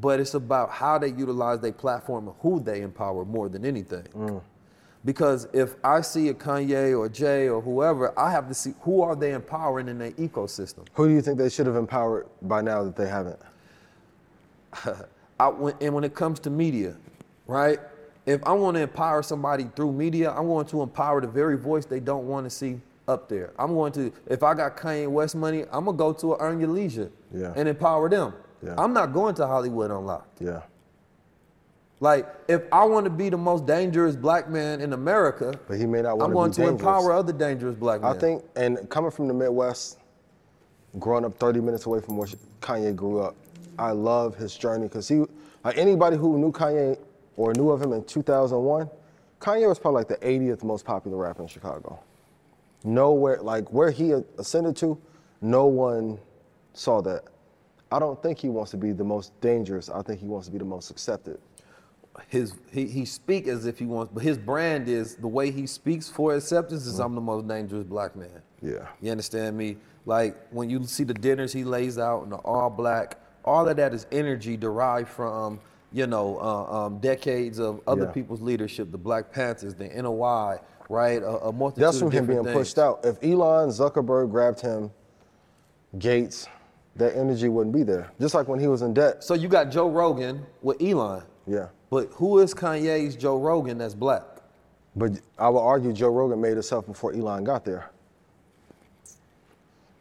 But it's about how they utilize their platform and who they empower more than anything. Mm. Because if I see a Kanye or Jay or whoever, I have to see who are they empowering in their ecosystem. Who do you think they should have empowered by now that they haven't? I, when, and when it comes to media, right? If I want to empower somebody through media, I'm going to empower the very voice they don't want to see up there. I'm going to, if I got Kanye West money, I'm gonna go to Earn Your Leisure Yeah. and empower them. Yeah. I'm not going to Hollywood Unlocked. Yeah. Like, if I want to be the most dangerous black man in America, But he may not want I'm want going to to dangerous. empower other dangerous black men. I think, and coming from the Midwest, growing up 30 minutes away from where Kanye grew up, I love his journey because he, like anybody who knew Kanye or knew of him in 2001, Kanye was probably like the 80th most popular rapper in Chicago. Nowhere, like where he ascended to, no one saw that. I don't think he wants to be the most dangerous. I think he wants to be the most accepted. His he, he speak as if he wants, but his brand is the way he speaks for acceptance is I'm the most dangerous black man. Yeah. You understand me? Like when you see the dinners he lays out in the all black, all of that is energy derived from you know uh, um, decades of other Yeah. people's leadership, the Black Panthers, the NOI, right? A, a multitude That's from of him being different pushed out. If Elon Zuckerberg grabbed him, Gates, that energy wouldn't be there. Just like when he was in debt. So you got Joe Rogan with Elon, Yeah. But who is Kanye's Joe Rogan that's black? But I would argue Joe Rogan made himself before Elon got there.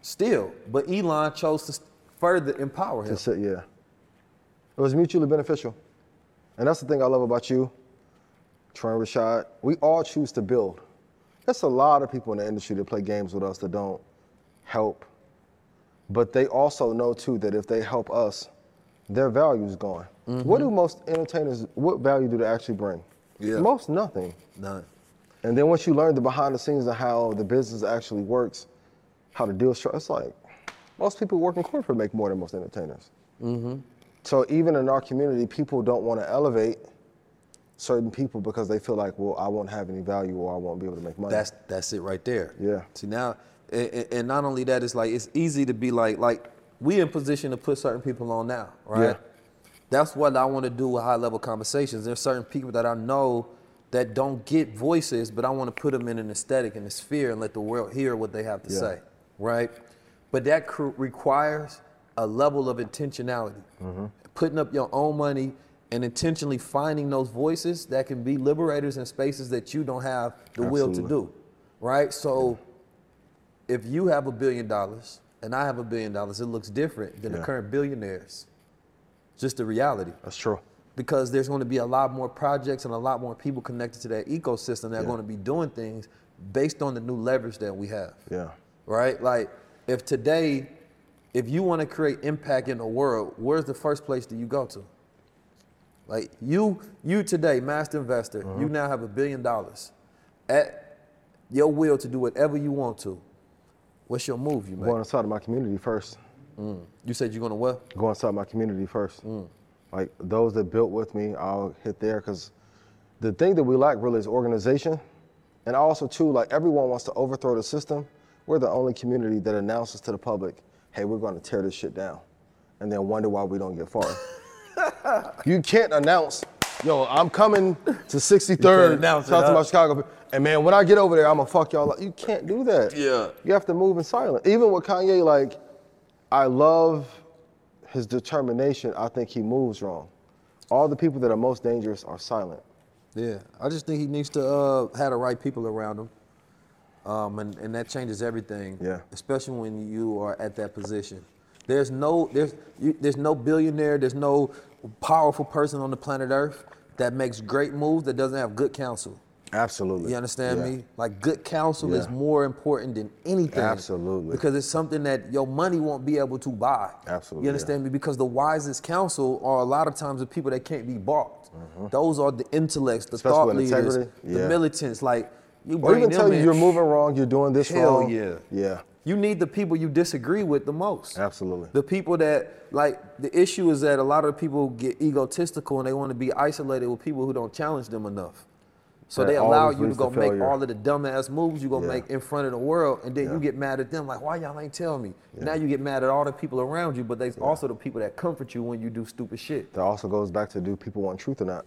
Still, but Elon chose to further empower him. To sit, yeah. It was mutually beneficial. And that's the thing I love about you, Troy Rashad. We all choose to build. There's a lot of people in the industry that play games with us that don't help. But they also know too that if they help us, their value is gone. What do mm-hmm. most entertainers, what value do they actually bring? Yeah. Most nothing. None. And then once you learn the behind the scenes of how the business actually works, how to deal it's like most people working corporate make more than most entertainers. Mm-hmm. So even in our community, people don't want to elevate certain people because they feel like, well, I won't have any value or I won't be able to make money. That's that's it right there. Yeah. See now, and- and not only that, it's like it's easy to be like like we in position to put certain people on now, right? Yeah. That's what I want to do with high level conversations. There's certain people that I know that don't get voices, but I want to put them in an aesthetic and a sphere and let the world hear what they have to Yeah. say, right? But that cr- requires a level of intentionality, Mm-hmm. putting up your own money and intentionally finding those voices that can be liberators in spaces that you don't have the will to do, right? So if you have a billion dollars and I have a billion dollars, it looks different than the current billionaires. Just the reality. That's true. Because there's going to be a lot more projects and a lot more people connected to that ecosystem that are going to be doing things based on the new leverage that we have. Yeah. Right? Like, if today, if you want to create impact in the world, where's the first place do you go to? Like you, you today, master investor, you mm-hmm. now have a billion dollars at your will to do whatever you want to. What's your move you make? Go inside of my community first. Mm. You said you're gonna what? Go inside my community first. Mm. Like those that built with me, I'll hit there because the thing that we lack really is organization. And also too, like everyone wants to overthrow the system. We're the only community that announces to the public, hey, we're gonna tear this shit down. And then wonder why we don't get far. you can't announce, yo, I'm coming to 63rd, announce it, South huh? my Chicago. And man, when I get over there, I'm gonna fuck y'all up. You can't do that. Yeah. You have to move in silence. Even with Kanye, like, I love his determination. I think he moves wrong. All the people that are most dangerous are silent. Yeah, I just think he needs to uh, have the right people around him, um, and and that changes everything. Yeah. Especially when you are at that position. There's no there's you, there's no billionaire, there's no powerful person on the planet Earth that makes great moves that doesn't have good counsel. Absolutely. You understand Yeah. me? Like good counsel is more important than anything. Absolutely. Because it's something that your money won't be able to buy. Absolutely, You understand me? Because the wisest counsel are a lot of times the people that can't be bought. Those are the intellects, the Mm-hmm. Especially thought leaders, the yeah. militants. Like you bring or even them tell you in, you're moving wrong, you're doing this Hell wrong. yeah. Yeah. You need the people you disagree with the most. Absolutely. The people that like the issue is that a lot of people get egotistical and they want to be isolated with people who don't challenge them enough. So That they allow you to go to make failure. all of the dumbass moves you gonna Yeah. make in front of the world, and then Yeah. you get mad at them like, why y'all ain't tell me? Now you get mad at all the people around you, but there's also the people that comfort you when you do stupid shit. That also goes back to do people want truth or not?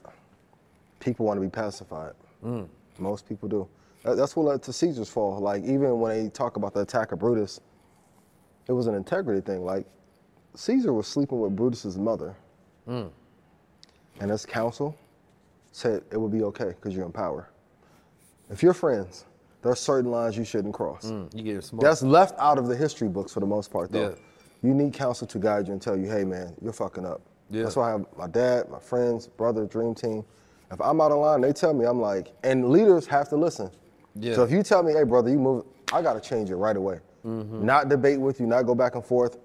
People want to be pacified. Mm. Most people do. That's what led to Caesar's fall. Like even when they talk about the attack of Brutus, it was an integrity thing. Like Caesar was sleeping with Brutus's mother, Mm. and his council said it would be okay because you're in power. If you're friends, there are certain lines you shouldn't cross. You get smoked. That's left out of the history books for the most part, though. Yeah. You need counsel to guide you and tell you, hey, man, you're fucking up. Yeah. That's why I have my dad, my friends, brother, dream team. If I'm out of line, they tell me, I'm like, and leaders have to listen. Yeah. So if you tell me, hey, brother, you move, I got to change it right away. Mm-hmm. Not debate with you, not go back and forth.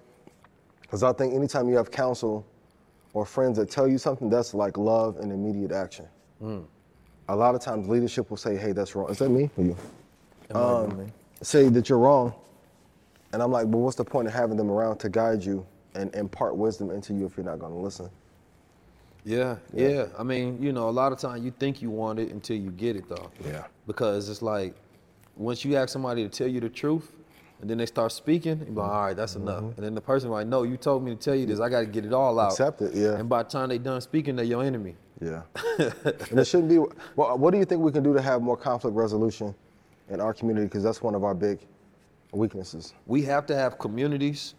Because I think anytime you have counsel or friends that tell you something, that's like love and immediate action. Mm. A lot of times leadership will say, hey, that's wrong. Is that me or you? Am I doing me? say that you're wrong. And I'm like, but what's the point of having them around to guide you and impart wisdom into you if you're not going to listen? Yeah, yeah, I mean, you know, a lot of times you think you want it until you get it though. Yeah. Because it's like once you ask somebody to tell you the truth and then they start speaking, you be like, all right, that's enough. And then the person like, no, you told me to tell you this. I got to get it all out. Accept it, yeah. And by the time they done speaking, they're your enemy. Yeah. and it shouldn't be. Well, what do you think we can do to have more conflict resolution in our community? Because that's one of our big weaknesses. we have to have communities,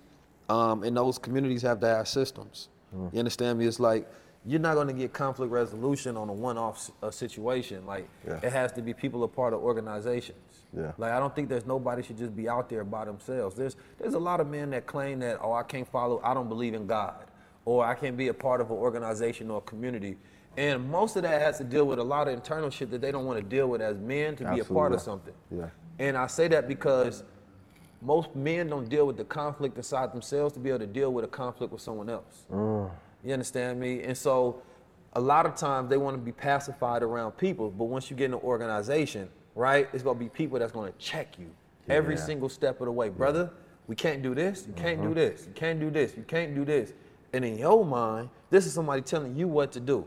um, and those communities have to have systems. Mm. You understand me? It's like you're not going to get conflict resolution on a one-off uh, situation. Like Yeah. it has to be people a part of organizations. Yeah. Like I don't think there's nobody should just be out there by themselves. There's there's a lot of men that claim that oh I can't follow, I don't believe in God, or I can't be a part of an organization or a community. And most of that has to deal with a lot of internal shit that they don't want to deal with as men to be a part of something. Yeah. And I say that because most men don't deal with the conflict inside themselves to be able to deal with a conflict with someone else. Mm. You understand me? And so a lot of times they want to be pacified around people, but once you get in an organization, right, it's gonna be people that's gonna check you every single step of the way. Brother, we can't do this, you can't do uh-huh. this, you can't do this, you can't do this. And in your mind, this is somebody telling you what to do.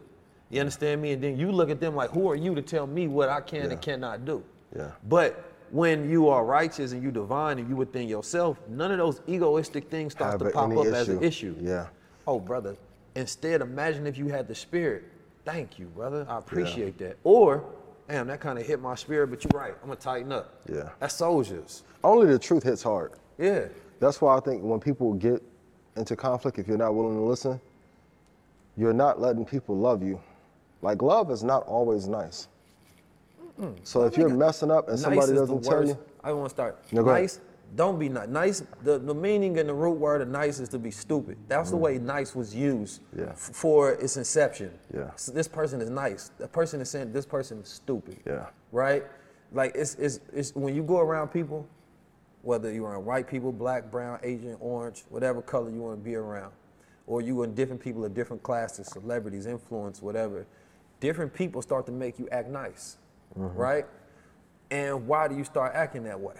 You understand me? And then you look at them like, who are you to tell me what I can Yeah. and cannot do? Yeah. But when you are righteous and you divine and you within yourself, none of those egoistic things start Have to pop up as an issue. issue. Yeah. Oh, brother. Instead, imagine if you had the spirit. Thank you, brother. I appreciate that. Or, damn, that kind of hit my spirit, but you're right. I'm gonna tighten up. Yeah. That's soldiers. Only the truth hits hard. Yeah. That's why I think when people get into conflict, if you're not willing to listen, you're not letting people love you. Like love is not always nice. So if you're messing up and nice somebody doesn't tell you, I want to start. No, nice. Don't be nice. Nice. The, the meaning and the root word of nice is to be stupid. That's the way nice was used Mm. Yeah. f- for its inception. Yeah. So this person is nice. The person is saying this person is stupid. Yeah. Right. Like it's it's it's when you go around people, whether you're around white people, black, brown, Asian, orange, whatever color you want to be around, or you and different people of different classes, celebrities, influence, whatever, different people start to make you act nice, Mm-hmm. right? And why do you start acting that way?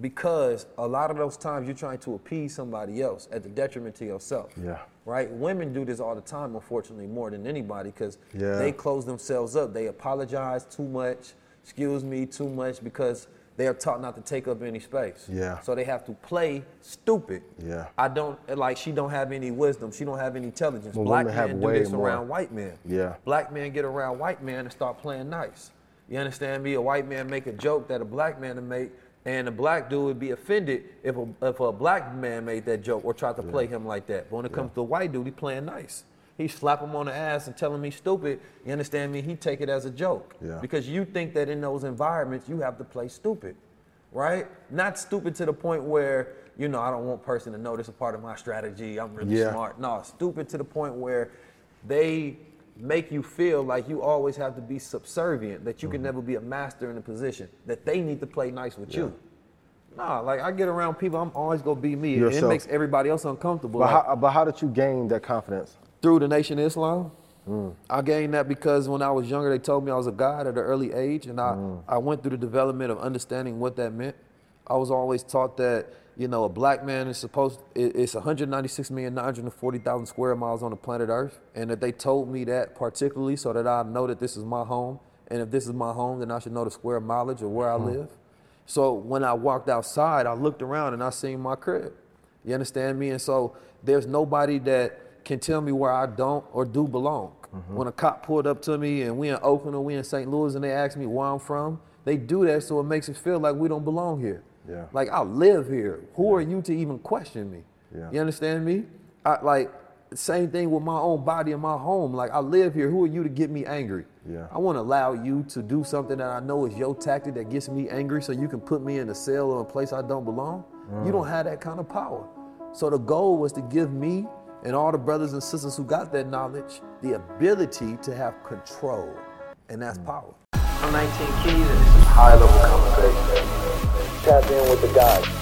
Because a lot of those times you're trying to appease somebody else at the detriment to yourself. Yeah. Right? Women do this all the time, unfortunately, more than anybody, because Yeah. they close themselves up. They apologize too much, excuse me, too much, because they are taught not to take up any space. Yeah. So they have to play stupid. Yeah. I don't like she don't have any wisdom. She don't have any intelligence. Well, Black men do this more. around white men. Yeah. Black men get around white men and start playing nice. You understand me? A white man make a joke that a black man would make, and a black dude would be offended if a, if a black man made that joke or tried to play him like that. But when it comes to a white dude, he playing nice. He slap him on the ass and tell him he's stupid. You understand me? He take it as a joke. Because you think that in those environments you have to play stupid, right? Not stupid to the point where you know I don't want person to know this is a part of my strategy. I'm really smart. No, stupid to the point where they make you feel like you always have to be subservient, that you can mm-hmm. never be a master in a position, that they need to play nice with you. Nah, like I get around people, I'm always gonna be me. And it makes everybody else uncomfortable. But Like, how, but how did you gain that confidence? through the Nation of Islam. Mm. I gained that because when I was younger, they told me I was a god at an early age, and I, mm. I went through the development of understanding what that meant. I was always taught that you know a black man is supposed it- it's 196,940,000 square miles on the planet Earth, and that they told me that particularly so that I know that this is my home, and if this is my home, then I should know the square mileage of where I hmm. live. So when I walked outside, I looked around and I seen my crib. You understand me? And so there's nobody that can tell me where I don't or do belong. Mm-hmm. When a cop pulled up to me and we in Oakland or we in St. Louis and they ask me where I'm from, they do that so it makes it feel like we don't belong here. Yeah. Like I live here. Who are you to even question me? Yeah. You understand me? I, like same thing with my own body and my home. Like I live here. Who are you to get me angry? Yeah. I want to allow you to do something that I know is your tactic that gets me angry so you can put me in a cell or a place I don't belong. You mm. don't have that kind of power. So the goal was to give me and all the brothers and sisters who got that knowledge the ability to have control. And that's mm. power. I'm 19 Keys and this is high level conversation. Tap in with the guys.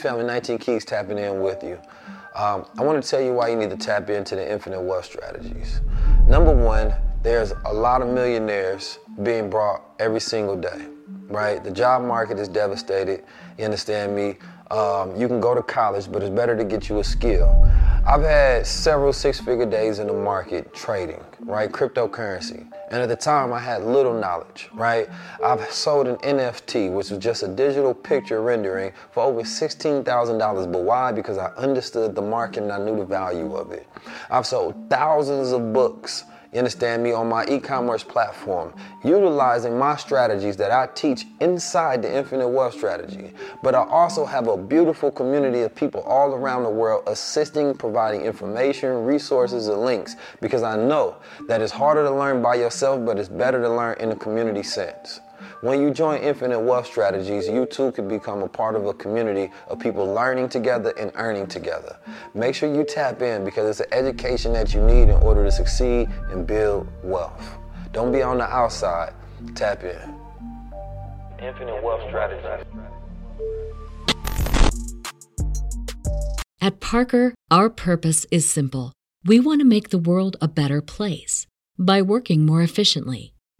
Family 19 Keys tapping in with you. Um, I want to tell you why you need to tap into the infinite wealth strategies. Number one, there's a lot of millionaires being brought every single day, right? The job market is devastated. You understand me? Um, you can go to college, but it's better to get you a skill. I've had several six figure days in the market trading, right? Cryptocurrency. And at the time, I had little knowledge, right? I've sold an NFT, which was just a digital picture rendering, for over $16,000. But why? Because I understood the market and I knew the value of it. I've sold thousands of books. You understand me on my e-commerce platform, utilizing my strategies that I teach inside the Infinite Wealth Strategy. But I also have a beautiful community of people all around the world assisting, providing information, resources, and links because I know that it's harder to learn by yourself, but it's better to learn in a community sense. When you join Infinite Wealth Strategies, you too can become a part of a community of people learning together and earning together. Make sure you tap in because it's an education that you need in order to succeed and build wealth. Don't be on the outside, tap in. Infinite Wealth Strategies. At Parker, our purpose is simple. We want to make the world a better place by working more efficiently,